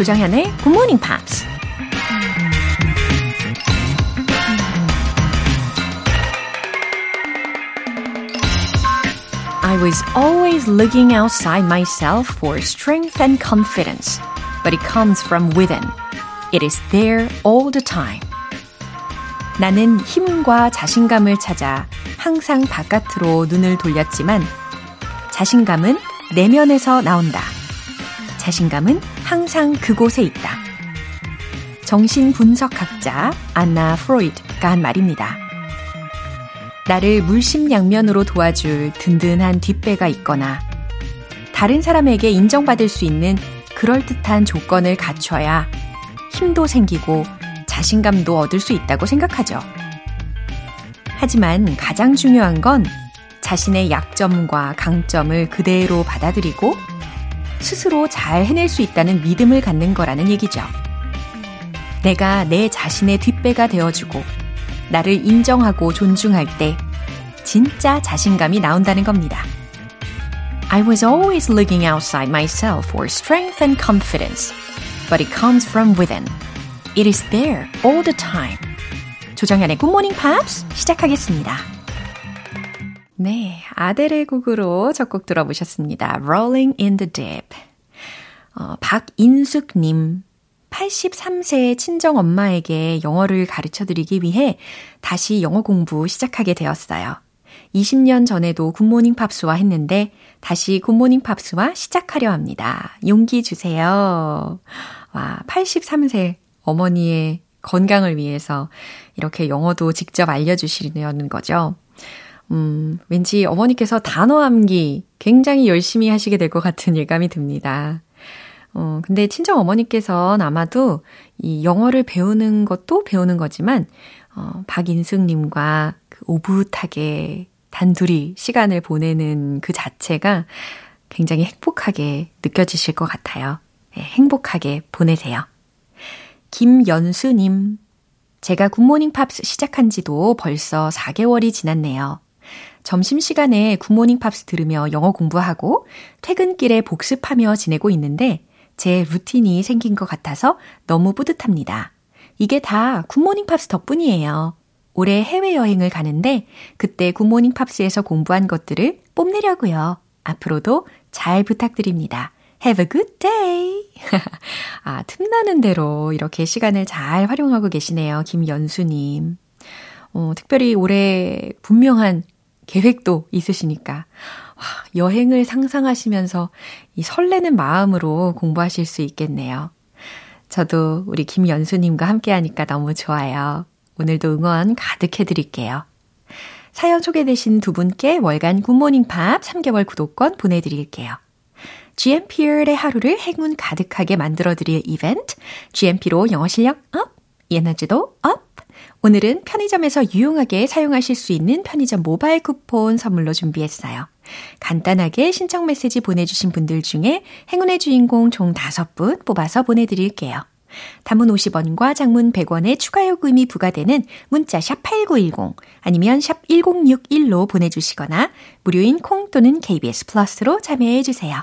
조정현의 Good Morning Pops. I was always looking outside myself for strength and confidence, but it comes from within. It is there all the time. 나는 힘과 자신감을 찾아 항상 바깥으로 눈을 돌렸지만 자신감은 내면에서 나온다. 자신감은 항상 그곳에 있다. 정신분석학자 안나 프로이드가 한 말입니다. 나를 물심양면으로 도와줄 든든한 뒷배가 있거나 다른 사람에게 인정받을 수 있는 그럴듯한 조건을 갖춰야 힘도 생기고 자신감도 얻을 수 있다고 생각하죠. 하지만 가장 중요한 건 자신의 약점과 강점을 그대로 받아들이고 스스로 잘 해낼 수 있다는 믿음을 갖는 거라는 얘기죠. 내가 내 자신의 뒷배가 되어주고 나를 인정하고 존중할 때 진짜 자신감이 나온다는 겁니다. I was always looking outside myself for strength and confidence, but it comes from within. It is there all the time. 조정현의 Good Morning Pops 시작하겠습니다. 네, 아델의 곡으로 첫곡 들어보셨습니다. Rolling in the Deep. 어, 박인숙님. 83세의 친정 엄마에게 영어를 가르쳐 드리기 위해 다시 영어 공부 시작하게 되었어요. 20년 전에도 굿모닝 팝스와 했는데 다시 굿모닝 팝스와 시작하려 합니다. 용기 주세요. 와, 83세 어머니의 건강을 위해서 이렇게 영어도 직접 알려주시려는 거죠. 음, 왠지 어머니께서 단어 암기 굉장히 열심히 하시게 될 것 같은 예감이 듭니다. 어, 근데 친정 어머니께서는 아마도 이 영어를 배우는 것도 배우는 거지만, 어, 박인숙님과 그 오붓하게 단둘이 시간을 보내는 그 자체가 굉장히 행복하게 느껴지실 것 같아요. 네, 행복하게 보내세요. 김연수님, 제가 굿모닝 팝스 시작한 지도 벌써 4개월이 지났네요. 점심시간에 굿모닝 팝스 들으며 영어 공부하고 퇴근길에 복습하며 지내고 있는데 제 루틴이 생긴 것 같아서 너무 뿌듯합니다. 이게 다 굿모닝 팝스 덕분이에요. 올해 해외여행을 가는데 그때 굿모닝 팝스에서 공부한 것들을 뽐내려고요. 앞으로도 잘 부탁드립니다. Have a good day. 아, 틈나는 대로 이렇게 시간을 잘 활용하고 계시네요. 김연수님. 어, 특별히 올해 분명한 계획도 있으시니까 와, 여행을 상상하시면서 이 설레는 마음으로 공부하실 수 있겠네요. 저도 우리 김연수님과 함께 하니까 너무 좋아요. 오늘도 응원 가득 해드릴게요. 사연 소개되신 두 분께 월간 굿모닝 팝스 3개월 구독권 보내드릴게요. GMP의 하루를 행운 가득하게 만들어드릴 이벤트, GMP로 영어 실력 up, 에너지도 up! 오늘은 편의점에서 유용하게 사용하실 수 있는 편의점 모바일 쿠폰 선물로 준비했어요. 간단하게 신청 메시지 보내주신 분들 중에 행운의 주인공 총 5분 뽑아서 보내드릴게요. 단문 50원과 장문 100원의 추가 요금이 부과되는 문자 샵8910 아니면 샵 1061로 보내주시거나 무료인 콩 또는 KBS 플러스로 참여해 주세요.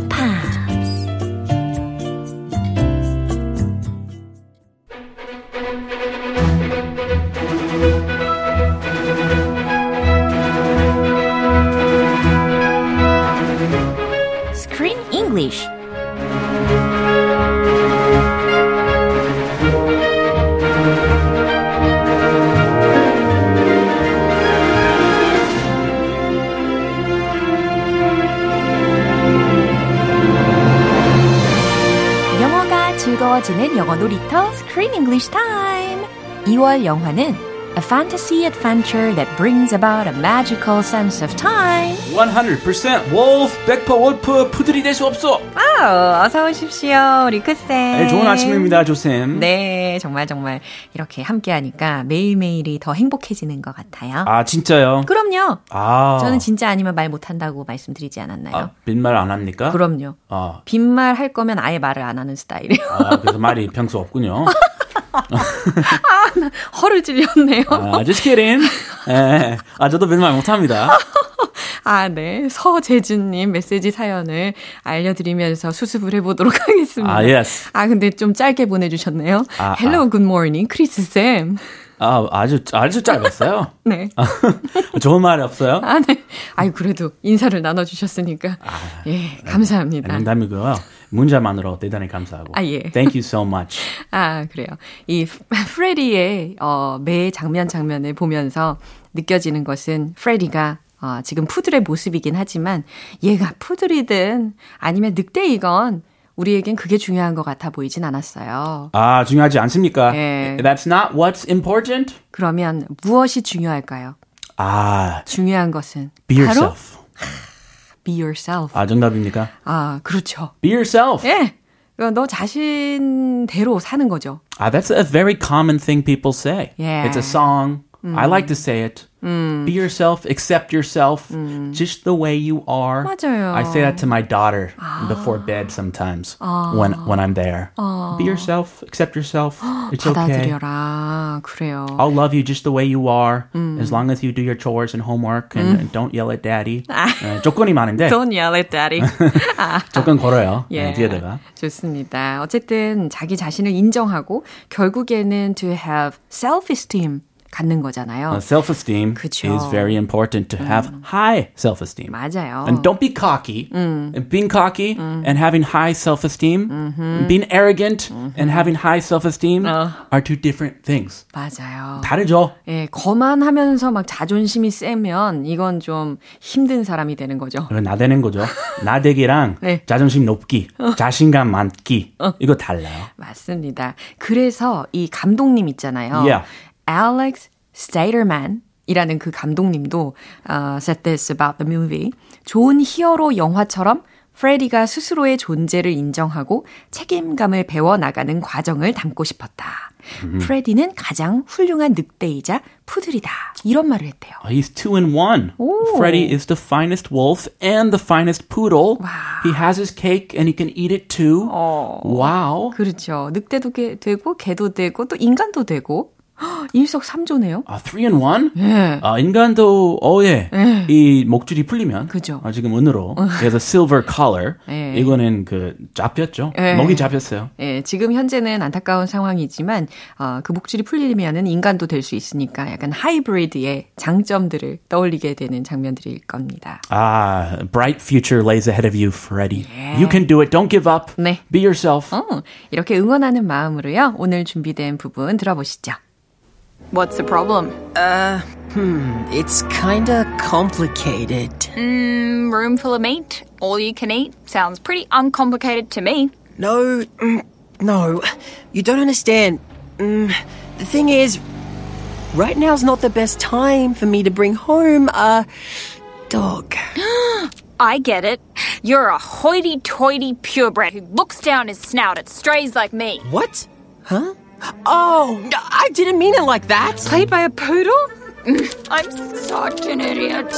Pops. English Time. 2월 영화는 A fantasy adventure that brings about a magical sense of time. 100% wolf, 100% wolf, 푸들이 될 수 없어. 아우, 어서 오십시오, 리크쌤. 네, 좋은 아침입니다, 조쌤. 네, 정말 정말 이렇게 함께 하니까 매일매일이 더 행복해지는 것 같아요. 아, 진짜요? 그럼요. 아. 저는 진짜 아니면 말 못한다고 말씀드리지 않았나요? 아, 빈말 안 합니까? 그럼요. 아, 빈말 할 거면 아예 말을 안 하는 스타일이에요. 아, 그래서 말이 평소 없군요. 허를 찔렸네요. 아, just kidding. 예, 아, 저도 빈말 못합니다. 아, 네. 서재준님 메시지 사연을 알려드리면서 수습을 해보도록 하겠습니다. 아, yes. 아, 근데 좀 짧게 보내주셨네요. 아, Hello, 아. good morning, 크리스 쌤. 아, 아주, 아주 짧았어요. 네. 좋은 말이 없어요? 아, 네. 아유, 그래도 인사를 나눠주셨으니까. 예, 감사합니다. 농담이고요. 문자만으로 대단히 감사하고. 아, 예. Thank you so much. 아, 그래요. 이 프레디의 어, 매 장면 장면을 보면서 느껴지는 것은 프레디가 어, 지금 푸들의 모습이긴 하지만 얘가 푸들이든 아니면 늑대이건 우리에겐 그게 중요한 것 같아 보이진 않았어요. 아, 중요하지 않습니까? 예. That's not what's important. 그러면 무엇이 중요할까요? 아, 중요한 것은 be 바로 yourself. Be yourself. 아, 정답입니까? 아, 그렇죠. Be yourself. 예. 너 자신대로 사는 거죠. Ah, that's a very common thing people say. Yeah. It's a song. I like to say it. Be yourself, accept yourself, just the way you are. 맞아요. I say that to my daughter before bed sometimes when when I'm there. Be yourself, accept yourself. It's okay. 받아들여라. 그래요. I'll love you just the way you are, as long as you do your chores and homework and, and don't yell at daddy. 네, 조건이 많은데 Don't yell at daddy. 조건 걸어요. 예. 네, 뒤에다가. 좋습니다. 어쨌든 자기 자신을 인정하고 결국에는 to have self-esteem 갖는 거잖아요. Uh, self-esteem 그쵸. is very important to have high self-esteem. 맞아요. And don't be cocky. And being cocky and having high self-esteem, and being arrogant and having high self-esteem are two different things. 맞아요. 다르죠? 예, 거만하면서 막 자존심이 세면 이건 좀 힘든 사람이 되는 거죠. 나대는 거죠. 나대기랑 네. 자존심 높기, 자신감 많기 이거 달라요. 맞습니다. 그래서 이 감독님 있잖아요. Yeah. Alex Staterman 이라는 그 감독님도 uh, said this about the movie. 좋은 히어로 영화처럼 프레디가 스스로의 존재를 인정하고 책임감을 배워나가는 과정을 담고 싶었다. 프레디는 가장 훌륭한 늑대이자 푸들이다. 이런 말을 했대요. He's two in one. Freddy is the finest wolf and the finest poodle. He has his cake and he can eat it too. Wow. 그렇죠. 늑대도 개, 되고 개도 되고 또 인간도 되고 일석삼조네요. 아, three in one? 예. 아, 인간도, 어, 예. 이 목줄이 풀리면. 그죠. 아, 지금 은으로. 그래서 silver collar. 예. 이거는 그, 잡혔죠. 예. 목이 잡혔어요. 예, 지금 현재는 안타까운 상황이지만 어, 그 목줄이 풀리면은 인간도 될 수 있으니까 약간 하이브리드의 장점들을 떠올리게 되는 장면들일 겁니다. 아, bright future lays ahead of you, Freddy. You can do it. Don't give up. 네. Be yourself. 어, 이렇게 응원하는 마음으로요. 오늘 준비된 부분 들어보시죠. What's the problem? Uh, hmm, it's kinda complicated. Mm, room full of meat, all you can eat. Sounds pretty uncomplicated to me. No, mm, no, you don't understand. Mm, the thing is, right now's not the best time for me to bring home a dog. I get it. You're a hoity-toity purebred who looks down his snout at strays like me. What? Huh? Oh, no, I didn't mean it like that. Played by a poodle? I'm such an idiot.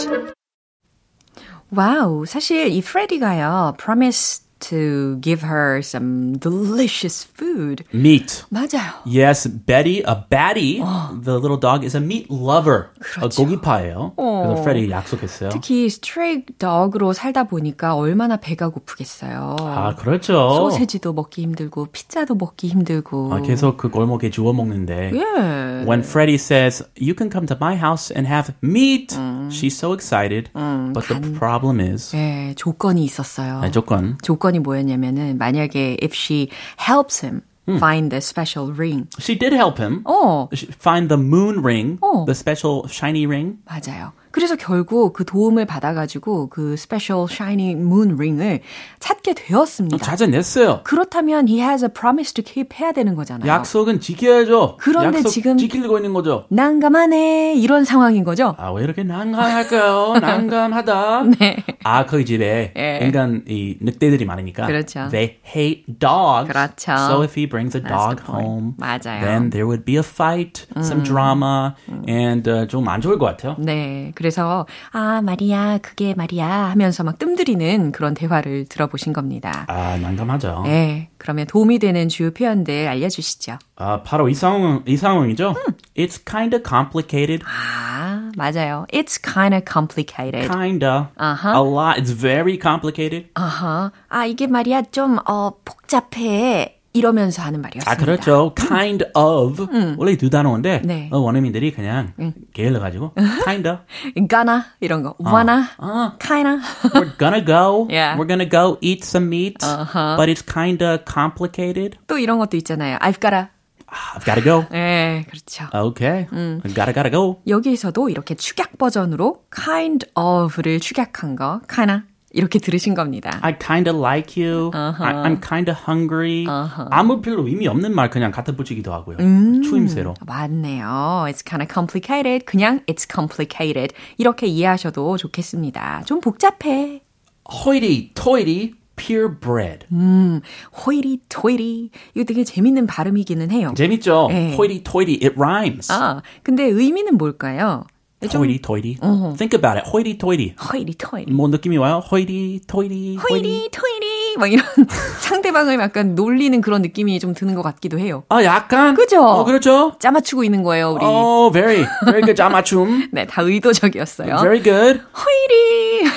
와우, 사실 이 프레디가요, promise to give her some delicious food. Meat. 맞아요. Yes, Betty, a Batty, the little dog, is a meat lover. 어, 고기파예요. 그래서 Freddy 약속했어요. 특히 스트레이 덕으로 살다 보니까 얼마나 배가 고프겠어요. 아, 그렇죠. 소세지도 먹기 힘들고 피자도 먹기 힘들고. 아, 계속 그 골목에 주워 먹는데. 예. When Freddy says, you can come to my house and have meat, she's so excited. but the problem is, 예, 조건이 있었어요. 네, 조건. 조건 이 뭐였냐면은 만약에 if she helps him find the special ring. She did help him. 어, She- Find the moon ring, 어. the special shiny ring. 맞아요. 그래서 결국 그 도움을 받아가지고 그 special shiny moon ring을 찾게 되었습니다. 찾아냈어요. 그렇다면 he has a promise to keep 해야 되는 거잖아요. 약속은 지켜야죠. 그런데 약속 지금- 지키려고 있는 거죠. 난감하네 이런 상황인 거죠. 아, 왜 이렇게 난감할까요? 난감하다. 네. 아, 거기 집에 예. 인간 이 늑대들이 많으니까. 그렇죠. They hate dogs. 그렇죠. So if he brings a dog home, 맞아요. then there would be a fight, some drama, and uh, 좀안 좋을 것 같아요. 네. 그래서, 아, 말이야, 그게 말이야 하면서 막 뜸들이는 그런 대화를 들어보신 겁니다. 아, 난감하죠. 네. 그러면 도움이 되는 주요 표현들 알려주시죠. 아, 바로 이 상황, 이 상황이죠. It's kind of complicated. 아, 맞아요. It's kind of complicated. Kinda. 아하. A lot. It's very complicated. 아하. 아, 이게 말이야, 좀, 어, 복잡해. 이러면서 하는 말이었습니다. 아, 그렇죠. kind of. 원래 두 단어인데, 네. 어, 원어민들이 그냥 게을러 가지고, kinda. gonna, 이런 거. wanna, 아. kinda. We're gonna go. Yeah. We're gonna go eat some meat. But it's kinda complicated. 또 이런 것도 있잖아요. I've gotta. I've gotta go. 네, 그렇죠. Okay. I gotta, gotta go. 여기에서도 이렇게 축약 버전으로 kind of를 축약한 거, kinda. 이렇게 들으신 겁니다. I kinda like you. I, I'm kinda hungry. 아무 별로 의미 없는 말 그냥 갖다 붙이기도 하고요. 추임새로. 맞네요. It's kind of complicated. 그냥 it's complicated. 이렇게 이해하셔도 좋겠습니다. 좀 복잡해. hoity-toity purebred. 호이리-토이리. 이거 되게 재밌는 발음이기는 해요. 재밌죠? 네. hoity-toity. It rhymes. 아, 근데 의미는 뭘까요? 좀 hoity-toity. Think about it. hoity-toity. 호이리-토이리. 뭐 느낌이 와요? hoity-toity. 호이리-토이리. 막 이런 상대방을 약간 놀리는 그런 느낌이 좀 드는 것 같기도 해요. 아, 약간. 그죠? 어, 그렇죠. 짜맞추고 있는 거예요, 우리. Oh, very, very good. 자맞춤. 네, 다 의도적이었어요. Very good. 호이리.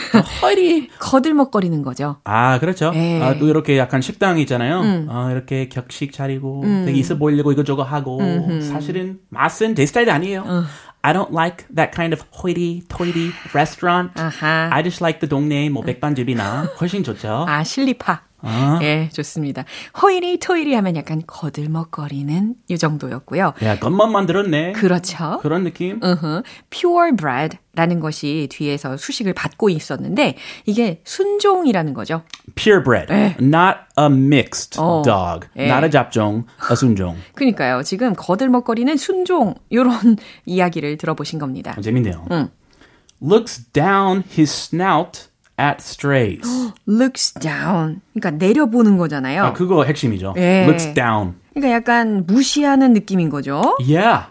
hoity. 거들먹거리는 거죠. 아, 그렇죠. 예. 아, 또 이렇게 약간 식당 있잖아요. 아, 이렇게 격식 차리고 되게 있어 보이려고 이것저것 하고 사실은 맛은 제 스타일이 아니에요. I don't like that kind of hoity-toity restaurant. 아하. I just like the 동네 뭐 백반집이나 훨씬 좋죠. 아, 실리파. 아. 예, 좋습니다. 호이리 토이리 하면 약간 거들먹거리는 이 정도였고요. 야, 겉만 만들었네. 그렇죠. 그런 느낌. 으흠. purebred라는 것이 뒤에서 수식을 받고 있었는데 이게 순종이라는 거죠. Purebred. Not a mixed 어. dog. 예. Not a 잡종, a 순종. 그러니까요. 지금 거들먹거리는 순종 이런 이야기를 들어보신 겁니다. 재밌네요. Looks down his snout at strays. looks down. 그러니까 내려보는 거잖아요. 아, 그거 핵심이죠. 예. Looks down. 그러니까 약간 무시하는 느낌인 거죠. Yeah.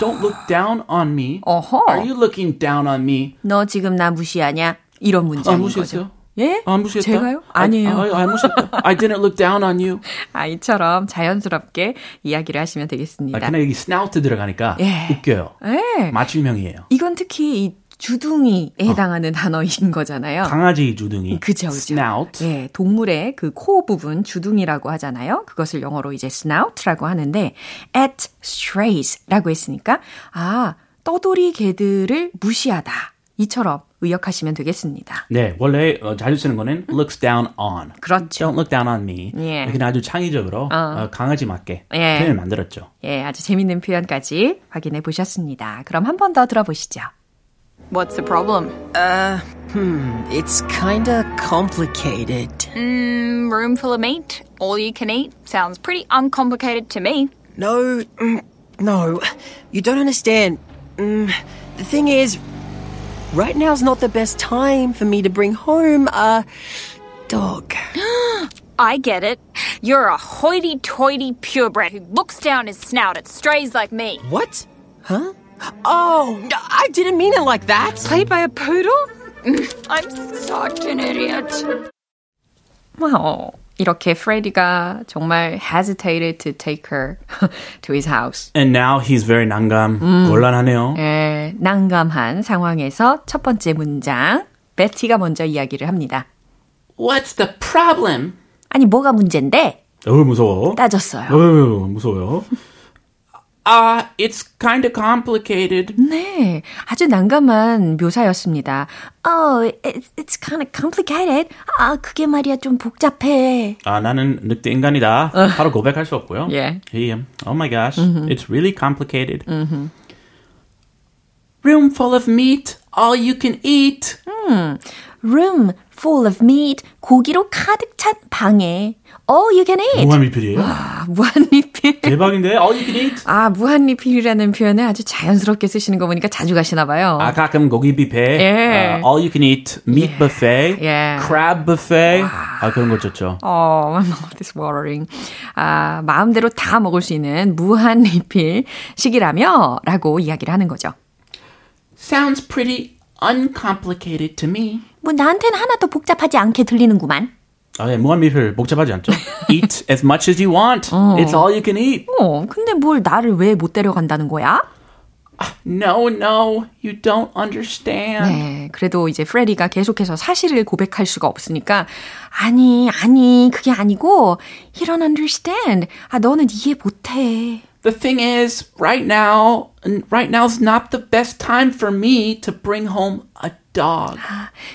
Don't look down on me. 어허. Are you looking down on me? 너 지금 나 무시하냐? 이런 아, 문장인 무시했어요? 거죠. 예? 아, 무시했다? 제가요? 아니에요. 아, 아, 무시했다. I didn't look down on you. 아, 이처럼 자연스럽게 이야기를 하시면 아, 되겠습니다. 근데 여기 snout 들어가니까 예. 웃겨요. 예. 맞춤형이에요. 이건 특히 이 주둥이에 해당하는 단어인 거잖아요. 강아지 주둥이. 그죠, 그죠. snout. 예, 동물의 그 코 부분 주둥이라고 하잖아요. 그것을 영어로 이제 snout라고 하는데 at strays라고 했으니까 아 떠돌이 개들을 무시하다 이처럼 의역하시면 되겠습니다. 네, 원래 어, 자주 쓰는 거는 looks down on. 그렇죠. Don't look down on me. 예. 이렇게 아주 창의적으로 어, 강아지 맞게 예. 표현을 만들었죠. 예, 아주 재밌는 표현까지 확인해 보셨습니다. 그럼 한 번 더 들어보시죠. What's the problem? Uh, hmm, it's kinda complicated. Mm, room full of meat, all you can eat. Sounds pretty uncomplicated to me. No, mm, no, you don't understand. Mm, the thing is, right now's not the best time for me to bring home a dog. I get it. You're a hoity-toity purebred who looks down his snout at strays like me. What? Huh? Oh, I didn't mean it like that. Played by a poodle? I'm such an idiot. 와우. 이렇게 프레디가 정말 hesitated to take her to his house. And now he's very 난감. 곤란하네요. 예, 난감한 상황에서 첫 번째 문장 베티가 먼저 이야기를 합니다. What's the problem? 아니 뭐가 문제인데? 어 무서워. 따졌어요. 어 무서워요. Ah, uh, it's kind of complicated. 네, 아주 난감한 묘사였습니다. Oh, it's, it's kind of complicated. 아, 그게 말이야 좀 복잡해. 아, 나는 늑대 인간이다. 바로 고백할 수 없고요. Yeah. He, oh my gosh, mm-hmm. it's really complicated. Mm-hmm. Room full of meat, all you can eat. 음, room full of meat, 고기로 가득 찬 방에 all you can eat. 무한리필이에요? 아, 무한리필. 대박인데, all you can eat. 아, 무한리필이라는 표현을 아주 자연스럽게 쓰시는 거 보니까 자주 가시나 봐요. 아, 가끔 고기 뷔페, 예. uh, all you can eat, meat 예. buffet, 예. crab buffet. 아, 그런 거 좋죠. 어, my mouth is watering. 아, 마음대로 다 먹을 수 있는 무한리필식이라며 라고 이야기를 하는 거죠. Sounds pretty uncomplicated to me. 뭐 나한테는 하나도 복잡하지 않게 들리는구만. 아, 예, 무한리필 복잡하지 않죠? eat as much as you want. It's all you can eat. 어, 근데 뭘 나를 왜 못 데려간다는 거야? No, no, you don't understand. 네, 그래도 이제 프레디가 계속해서 사실을 고백할 수가 없으니까 아니, 아니, 그게 아니고 you don't understand. 아, 너는 이해 못해. The thing is, right now, right now's not the best time for me to bring home a dog.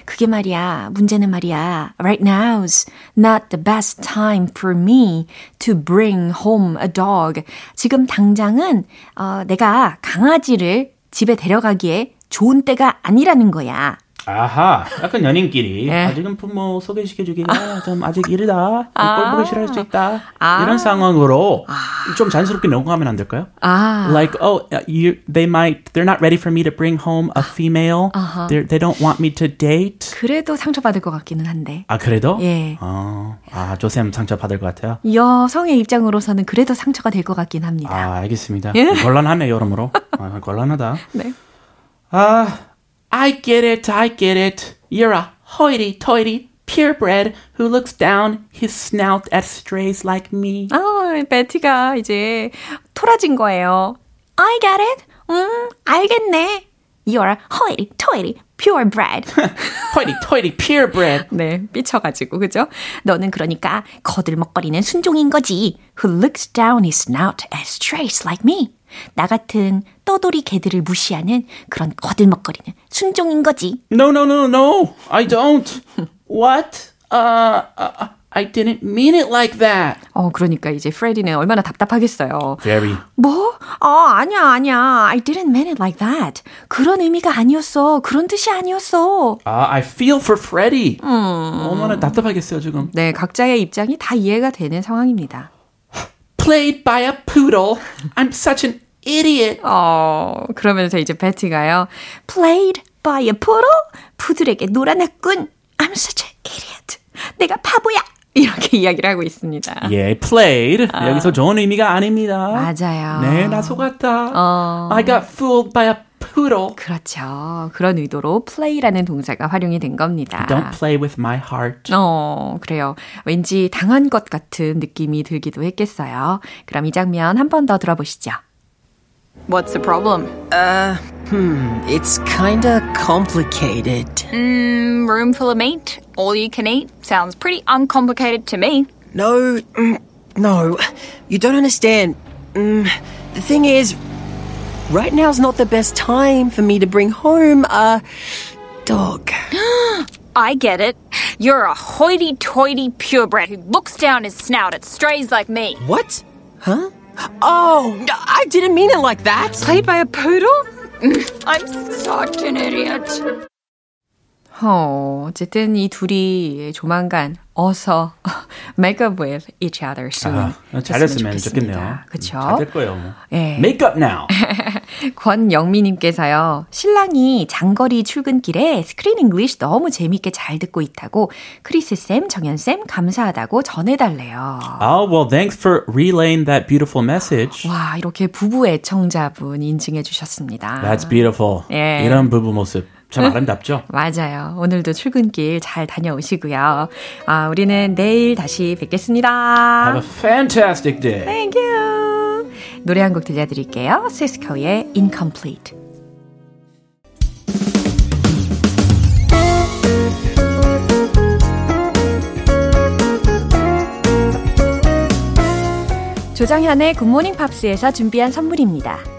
그게 말이야. 문제는 말이야. Right now's not the best time for me to bring home a dog. 지금 당장은 어, 내가 강아지를 집에 데려가기에 좋은 때가 아니라는 거야. 아하, 약간 연인끼리 예. 아직은 부모 소개시켜주기가 좀 아직 이르다. 꼴 보기 싫어할 수 있다. 아. 이런 상황으로 좀 자연스럽게 넘어가면 안 될까요? 아. Like, oh, you, they might, they're not ready for me to bring home a female. They're, they don't want me to date. 그래도 상처받을 것 같기는 한데. 아, 그래도? 예. 어, 아, 조쌤 상처 받을 것 같아요. 여성의 입장으로서는 그래도 상처가 될 것 같긴 합니다. 아, 알겠습니다. 예. 곤란하네, 여러모로. 아, 곤란하다. 네. 아, I get it, I get it. You're a hoity-toity purebred who looks down his snout at strays like me. 아, 베티가 이제 토라진 거예요. I get it. 음, 알겠네. You're a hoity-toity purebred. hoity-toity purebred. 네, 삐쳐가지고, 그죠? 너는 그러니까 거들먹거리는 순종인 거지. Who looks down his snout at strays like me. 나 같은 떠돌이 개들을 무시하는 그런 거들먹거리는 순종인 거지. No, no, no, no. I don't. What? Uh, uh, I didn't mean it like that. 어, 그러니까 이제 프레디는 얼마나 답답하겠어요. Very. 뭐? 아, 아니야, 아니야. I didn't mean it like that. 그런 의미가 아니었어. 그런 뜻이 아니었어. Uh, I feel for Freddy. 얼마나 답답하겠어요, 지금. 네, 각자의 입장이 다 이해가 되는 상황입니다. Played by a poodle. I'm such an idiot. 어, 그러면서 이제 베티가요. Played by a poodle? 푸들에게 놀아났군. I'm such an idiot. 내가 바보야. 이렇게 이야기를 하고 있습니다. 예, played. 여기서 좋은 의미가 아닙니다. 맞아요. 네, 나 속았다. 어. I got fooled by a poodle. 그렇죠. 그런 의도로 play라는 동사가 활용이 된 겁니다. Don't play with my heart. 어, 그래요. 왠지 당한 것 같은 느낌이 들기도 했겠어요. 그럼 이 장면 한 번 더 들어보시죠. What's the problem? It's kinda complicated. Mm, room full of meat, all you can eat. Sounds pretty uncomplicated to me. No, mm, no, you don't understand. Mm, the thing is, right now's not the best time for me to bring home a dog. I get it. You're a hoity-toity purebred who looks down his snout at strays like me. What? Huh? Oh, I didn't mean it like that. Played by a poodle? I'm such an idiot. 어, 어쨌든 이 둘이 조만간 어서 make up with each other soon. 아, 잘했으면 좋겠네요. 그렇죠. 잘될 거예요. 뭐. 예. Make up now. 권영미님께서요, 신랑이 장거리 출근길에 Screen English 너무 재밌게 잘 듣고 있다고 크리스 쌤, 정연쌤 감사하다고 전해달래요. Oh, well, thanks for relaying that beautiful message. 와, 이렇게 부부 애청자분 인증해 주셨습니다. That's beautiful. 예. 이런 부부 모습 참 아름답죠? 맞아요. 오늘도 출근길 잘 다녀오시고요. 아, 우리는 내일 다시 뵙겠습니다. Have a fantastic day. Thank you. 노래 한 곡 들려드릴게요. 시스코의 Incomplete. 조정현의 굿모닝 팝스에서 준비한 선물입니다.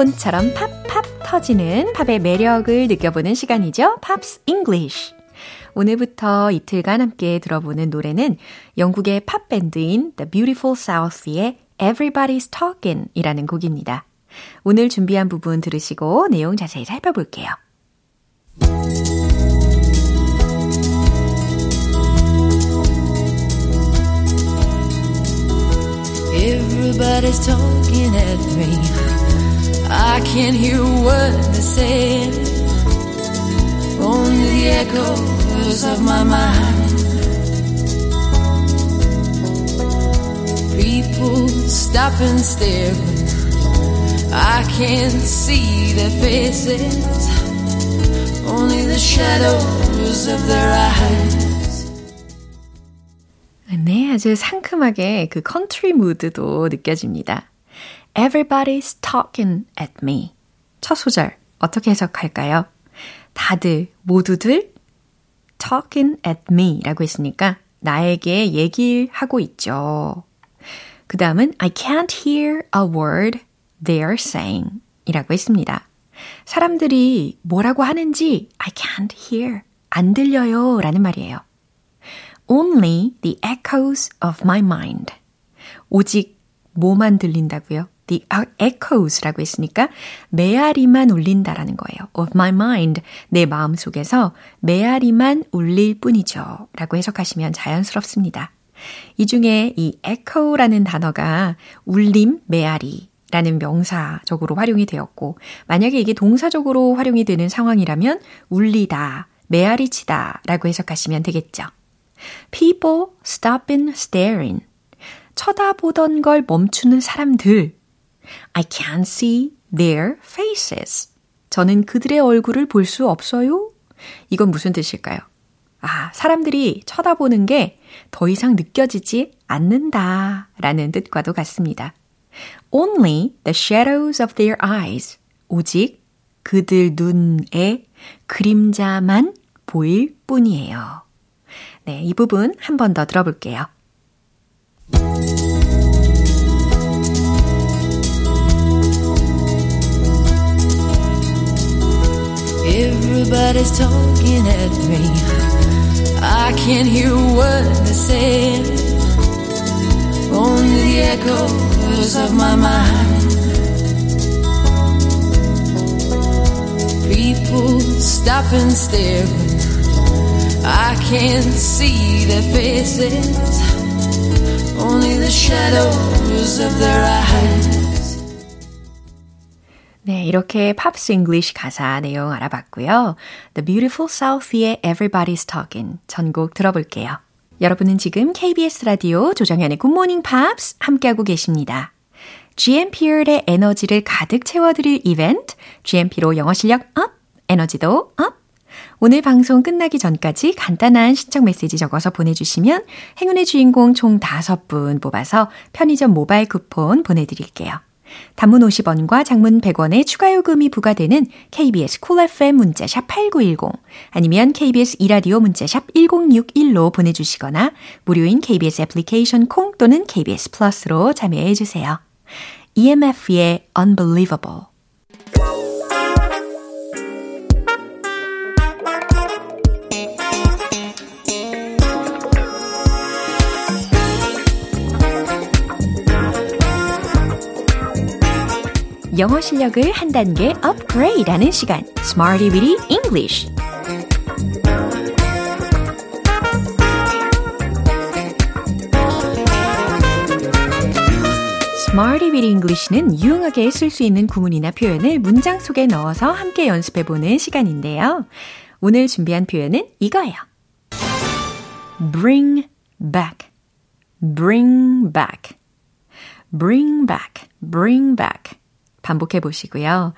팝콘처럼 팝팝 터지는 팝의 매력을 느껴보는 시간이죠. Pops English. 오늘부터 이틀간 함께 들어보는 노래는 영국의 팝 밴드인 The Beautiful South의 Everybody's Talking 이라는 곡입니다. 오늘 준비한 부분 들으시고 내용 자세히 살펴볼게요. I can't hear what they're saying. Only the echoes of my mind. People stop and stare. I can't see their faces. Only the shadows of their eyes. 네, 아주 상큼하게 그 컨트리 무드도 느껴집니다. Everybody's talking at me. 첫 소절 어떻게 해석할까요? 다들, 모두들 talking at me 라고 했으니까 나에게 얘기하고 있죠. 그 다음은 I can't hear a word they're saying 이라고 했습니다. 사람들이 뭐라고 하는지 I can't hear, 안 들려요 라는 말이에요. Only the echoes of my mind. 오직 뭐만 들린다고요? The echoes라고 했으니까 메아리만 울린다라는 거예요. Of my mind. 내 마음 속에서 메아리만 울릴 뿐이죠. 라고 해석하시면 자연스럽습니다. 이 중에 이 echo라는 단어가 울림, 메아리, 라는 명사적으로 활용이 되었고, 만약에 이게 동사적으로 활용이 되는 상황이라면 울리다, 메아리치다 라고 해석하시면 되겠죠. People stopping staring. 쳐다보던 걸 멈추는 사람들. I can't see their faces. 저는 그들의 얼굴을 볼 수 없어요. 이건 무슨 뜻일까요? 아, 사람들이 쳐다보는 게 더 이상 느껴지지 않는다 라는 뜻과도 같습니다. Only the shadows of their eyes. 오직 그들 눈에 그림자만 보일 뿐이에요. 네, 이 부분 한 번 더 들어볼게요. Everybody's talking at me. I can't hear what they're saying. Only the echoes of my mind. People stop and stare. I can't see their faces. Only the shadows of their eyes. 네, 이렇게 Pops English 가사 내용 알아봤고요. The Beautiful South의 Everybody's Talking 전곡 들어볼게요. 여러분은 지금 KBS 라디오 조정현의 굿모닝 팝스 함께하고 계십니다. GMP의 에너지를 가득 채워드릴 이벤트, GMP로 영어 실력 up, 에너지도 up! 오늘 방송 끝나기 전까지 간단한 신청 메시지 적어서 보내주시면 행운의 주인공 총 5분 뽑아서 편의점 모바일 쿠폰 보내드릴게요. 단문 50원과 장문 100원의 추가 요금이 부과되는 KBS Cool FM 문자샵 8910 아니면 KBS 이라디오 문자샵 1061로 보내주시거나 무료인 KBS 애플리케이션 콩 또는 KBS 플러스로 참여해 주세요. EMF의 Unbelievable 영어 실력을 한 단계 업그레이드하는 시간, Smarty Weedy English. Smarty Weedy English는 유용하게 쓸 수 있는 구문이나 표현을 문장 속에 넣어서 함께 연습해보는 시간인데요. 오늘 준비한 표현은 이거예요. bring back, bring back, bring back, bring back. 반복해 보시고요.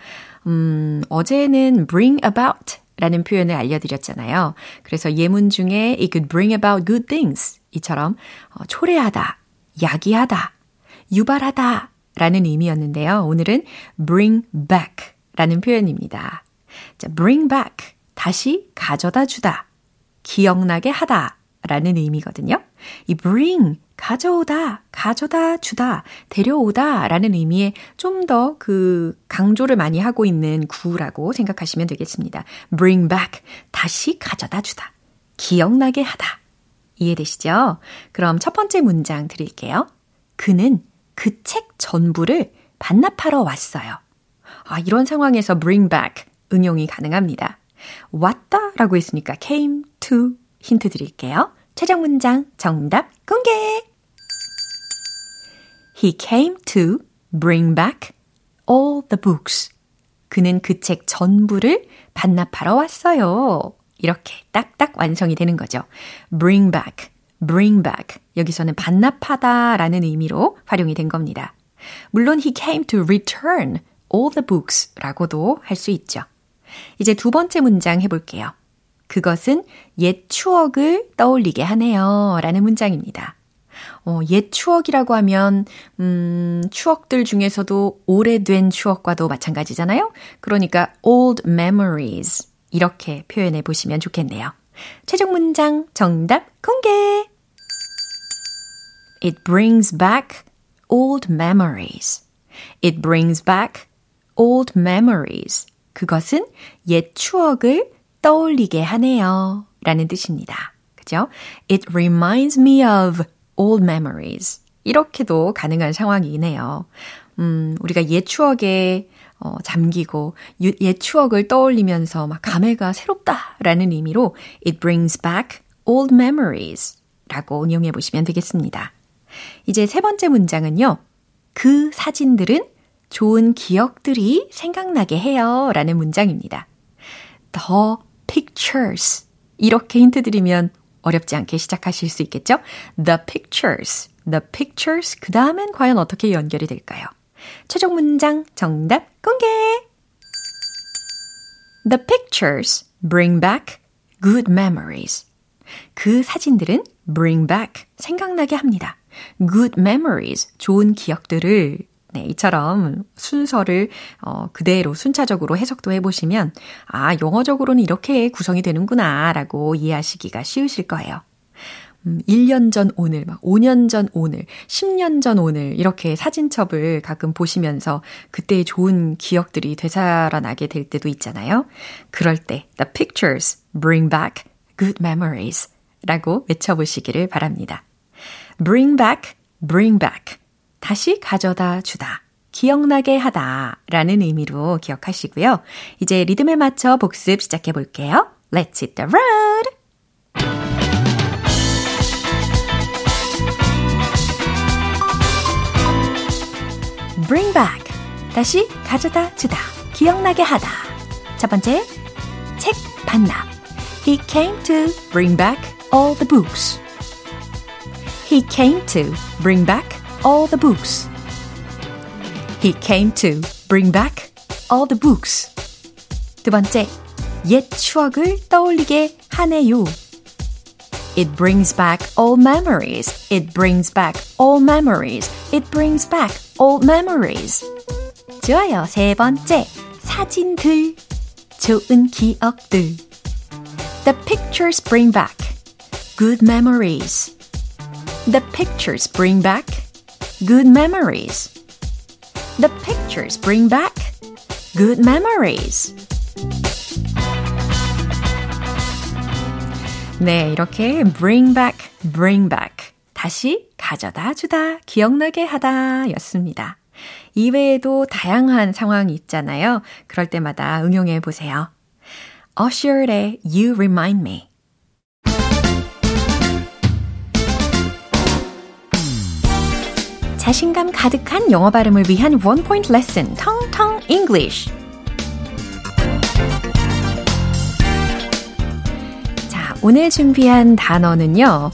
음, 어제는 bring about 라는 표현을 알려드렸잖아요. 그래서 예문 중에 it could bring about good things 이처럼 어, 초래하다, 야기하다, 유발하다 라는 의미였는데요. 오늘은 bring back 라는 표현입니다. 자, bring back. 다시 가져다 주다. 기억나게 하다. 라는 의미거든요. 이 bring, 가져오다, 가져다 주다, 데려오다 라는 의미에 좀 더 그 강조를 많이 하고 있는 구라고 생각하시면 되겠습니다. bring back, 다시 가져다 주다, 기억나게 하다. 이해되시죠? 그럼 첫 번째 문장 드릴게요. 그는 그 책 전부를 반납하러 왔어요. 아, 이런 상황에서 bring back 응용이 가능합니다. 왔다 라고 했으니까 came to 힌트 드릴게요. 최종 문장 정답 공개! He came to bring back all the books. 그는 그 책 전부를 반납하러 왔어요. 이렇게 딱딱 완성이 되는 거죠. bring back, bring back. 여기서는 반납하다 라는 의미로 활용이 된 겁니다. 물론 he came to return all the books 라고도 할 수 있죠. 이제 두 번째 문장 해볼게요. 그것은 옛 추억을 떠올리게 하네요. 라는 문장입니다. 어, 옛 추억이라고 하면, 음, 추억들 중에서도 오래된 추억과도 마찬가지잖아요? 그러니까 old memories. 이렇게 표현해 보시면 좋겠네요. 최종 문장 정답 공개! It brings back old memories. It brings back old memories. 그것은 옛 추억을 떠올리게 하네요. 라는 뜻입니다. 그죠? It reminds me of old memories. 이렇게도 가능한 상황이네요. 음, 우리가 옛 추억에 어, 잠기고 옛 추억을 떠올리면서 막 감회가 새롭다라는 의미로 it brings back old memories 라고 응용해 보시면 되겠습니다. 이제 세 번째 문장은요. 그 사진들은 좋은 기억들이 생각나게 해요. 라는 문장입니다. The pictures. 이렇게 힌트 드리면 어렵지 않게 시작하실 수 있겠죠? The pictures. The pictures. 그 다음엔 과연 어떻게 연결이 될까요? 최종 문장 정답 공개! The pictures bring back good memories. 그 사진들은 bring back 생각나게 합니다. good memories 좋은 기억들을 네, 이처럼 순서를 어, 그대로 순차적으로 해석도 해보시면 아, 영어적으로는 이렇게 구성이 되는구나 라고 이해하시기가 쉬우실 거예요. 음, 1년 전 오늘, 막 5년 전 오늘, 10년 전 오늘 이렇게 사진첩을 가끔 보시면서 그때의 좋은 기억들이 되살아나게 될 때도 있잖아요. 그럴 때 the pictures bring back good memories 라고 외쳐보시기를 바랍니다. bring back, bring back. 다시 가져다 주다. 기억나게 하다 라는 의미로 기억하시고요. 이제 리듬에 맞춰 복습 시작해 볼게요. Let's hit the road! bring back. 다시 가져다 주다. 기억나게 하다. 첫 번째, 책 반납. He came to bring back all the books. He came to bring back all the books. He came to bring back all the books. 두 번째, 옛 추억을 떠올리게 하네요. It brings back old memories. It brings back old memories. It brings back old memories. 좋아요. 세 번째, 사진들. 좋은 기억들. The pictures bring back good memories. The pictures bring back good memories. The pictures bring back good memories. 네, 이렇게 bring back, bring back. 다시 가져다 주다, 기억나게 하다 였습니다. 이외에도 다양한 상황이 있잖아요. 그럴 때마다 응용해 보세요. Usher의 You Remind Me. 자신감 가득한 영어 발음을 위한 원 포인트 레슨, 텅텅 English. 오늘 준비한 단어는요.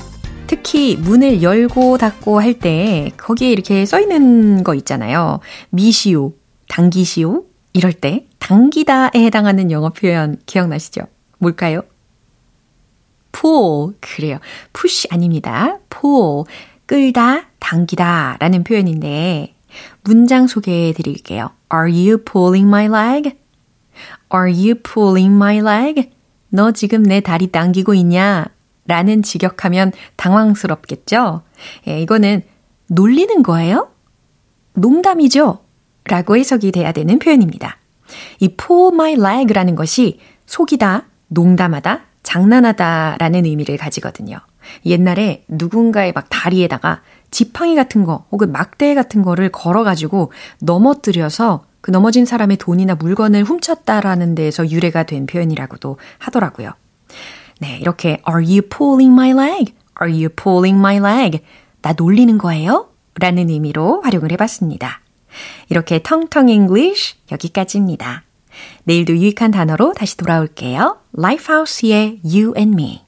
특히 문을 열고 닫고 할 때 거기에 이렇게 써 있는 거 있잖아요. 미시오, 당기시오 이럴 때 당기다에 해당하는 영어 표현 기억나시죠? 뭘까요? pull 그래요. push 아닙니다. pull 끌다, 당기다 라는 표현인데 문장 소개해 드릴게요. Are you pulling my leg? Are you pulling my leg? 너 지금 내 다리 당기고 있냐? 라는 직역하면 당황스럽겠죠? 예, 이거는 놀리는 거예요? 농담이죠? 라고 해석이 돼야 되는 표현입니다. 이 pull my leg라는 것이 속이다, 농담하다, 장난하다 라는 의미를 가지거든요. 옛날에 누군가의 막 다리에다가 지팡이 같은 거 혹은 막대 같은 거를 걸어가지고 넘어뜨려서 그 넘어진 사람의 돈이나 물건을 훔쳤다라는 데에서 유래가 된 표현이라고도 하더라고요. 네, 이렇게 Are you pulling my leg? Are you pulling my leg? 나 놀리는 거예요? 라는 의미로 활용을 해봤습니다. 이렇게 텅텅 English 여기까지입니다. 내일도 유익한 단어로 다시 돌아올게요. Lifehouse의 You and Me.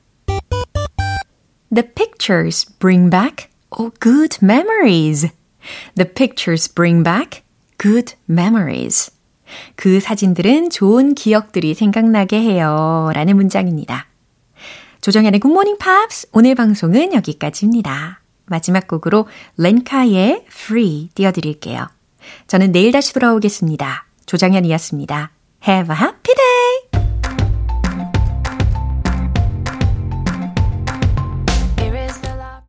The pictures bring back oh, good memories. The pictures bring back good memories. 그 사진들은 좋은 기억들이 생각나게 해요. 라는 문장입니다. 조정현의 굿모닝 팝스 오늘 방송은 여기까지입니다. 마지막 곡으로 렌카의 Free 띄워드릴게요. 저는 내일 다시 돌아오겠습니다. 조정현이었습니다. Have a